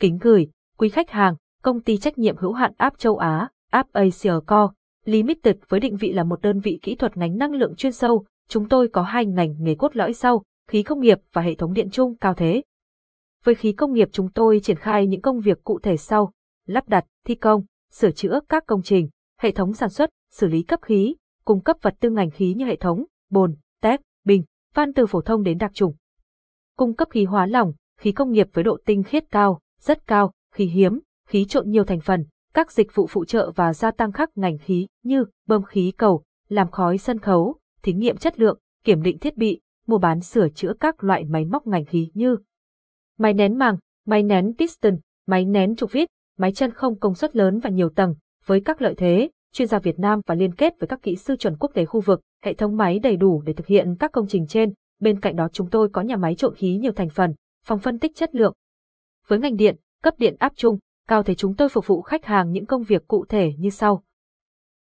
Kính gửi, quý khách hàng, công ty trách nhiệm hữu hạn App Châu Á, App Asia Co. Limited với định vị là một đơn vị kỹ thuật ngành năng lượng chuyên sâu, chúng tôi có hai ngành nghề cốt lõi sau, khí công nghiệp và hệ thống điện chung cao thế. Với khí công nghiệp chúng tôi triển khai những công việc cụ thể sau, lắp đặt, thi công, sửa chữa các công trình, hệ thống sản xuất, xử lý cấp khí, cung cấp vật tư ngành khí như hệ thống, bồn, tép, bình, van từ phổ thông đến đặc trùng. Cung cấp khí hóa lỏng, khí công nghiệp với độ tinh khiết cao, rất cao, khí hiếm, khí trộn nhiều thành phần, các dịch vụ phụ trợ và gia tăng khác ngành khí như bơm khí cầu, làm khói sân khấu, thí nghiệm chất lượng, kiểm định thiết bị, mua bán sửa chữa các loại máy móc ngành khí như máy nén màng, máy nén piston, máy nén trục vít, máy chân không công suất lớn và nhiều tầng, với các lợi thế, chuyên gia Việt Nam và liên kết với các kỹ sư chuẩn quốc tế khu vực, hệ thống máy đầy đủ để thực hiện các công trình trên. Bên cạnh đó chúng tôi có nhà máy trộn khí nhiều thành phần, phòng phân tích chất lượng. Với ngành điện, cấp điện áp chung, cao thế chúng tôi phục vụ khách hàng những công việc cụ thể như sau.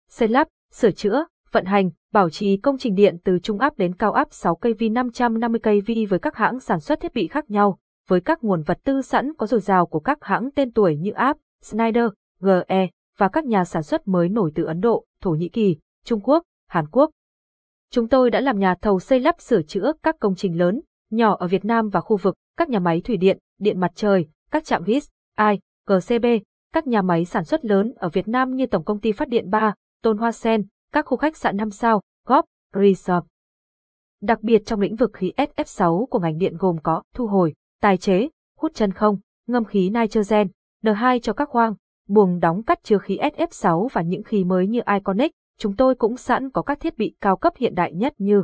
Xây lắp, sửa chữa, vận hành, bảo trì công trình điện từ trung áp đến cao áp 6 kV 550 kV với các hãng sản xuất thiết bị khác nhau, với các nguồn vật tư sẵn có dồi dào của các hãng tên tuổi như App, Schneider, GE và các nhà sản xuất mới nổi từ Ấn Độ, Thổ Nhĩ Kỳ, Trung Quốc, Hàn Quốc. Chúng tôi đã làm nhà thầu xây lắp sửa chữa các công trình lớn, nhỏ ở Việt Nam và khu vực, các nhà máy thủy điện, điện mặt trời, các trạm HIS, AI, GCB, các nhà máy sản xuất lớn ở Việt Nam như Tổng công ty Phát điện 3, Tôn Hoa Sen, các khu khách sạn 5 sao, góp Resort. Đặc biệt trong lĩnh vực khí SF6 của ngành điện gồm có thu hồi, tài chế, hút chân không, ngâm khí nitrogen, N2 cho các khoang, buồng đóng cắt chứa khí SF6 và những khí mới như Iconic, chúng tôi cũng sẵn có các thiết bị cao cấp hiện đại nhất như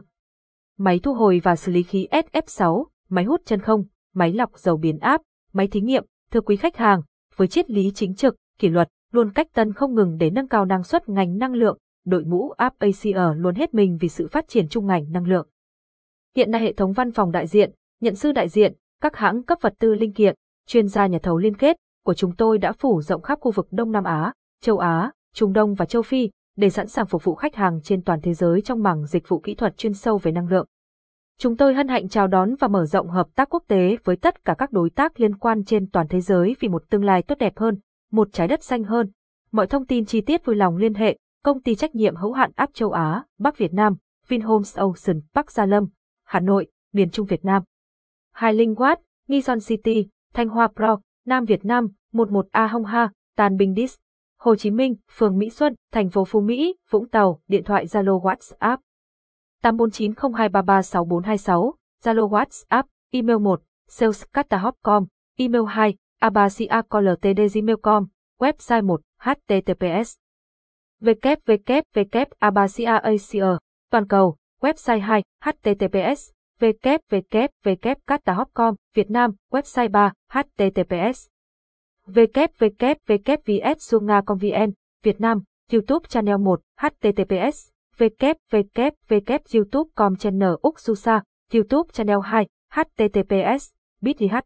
máy thu hồi và xử lý khí SF6, máy hút chân không, máy lọc dầu biến áp, máy thí nghiệm, thưa quý khách hàng, với triết lý chính trực, kỷ luật, luôn cách tân không ngừng để nâng cao năng suất ngành năng lượng, đội ngũ App Asia luôn hết mình vì sự phát triển chung ngành năng lượng. Hiện nay hệ thống văn phòng đại diện, nhận sư đại diện, các hãng cấp vật tư linh kiện, chuyên gia nhà thầu liên kết của chúng tôi đã phủ rộng khắp khu vực Đông Nam Á, châu Á, Trung Đông và châu Phi để sẵn sàng phục vụ khách hàng trên toàn thế giới trong mảng dịch vụ kỹ thuật chuyên sâu về năng lượng. Chúng tôi hân hạnh chào đón và mở rộng hợp tác quốc tế với tất cả các đối tác liên quan trên toàn thế giới vì một tương lai tốt đẹp hơn, một trái đất xanh hơn. Mọi thông tin chi tiết vui lòng liên hệ, công ty trách nhiệm hữu hạn áp châu Á, Bắc Việt Nam, Vinhomes Ocean, Bắc Gia Lâm, Hà Nội, miền Trung Việt Nam. Hai Linh Watt, Nison City, Thanh Hoa Pro, Nam Việt Nam, 11A Hong Ha, Tàn Bình Dis, Hồ Chí Minh, phường Mỹ Xuân, thành phố Phú Mỹ, Vũng Tàu, điện thoại Zalo WhatsApp 84902336426, Zalo WhatsApp, email 1, salescatahop.com, email 2, abasiacoltdgmail.com, website 1, https www.abasiaasia, toàn cầu, website 2, https www.catahop.com, Việt Nam, website 3, https www.vsunga.com.vn, Việt Nam, YouTube channel 1, https www.youtube.com channel Úc Susa, YouTube channel 2, https bit.ly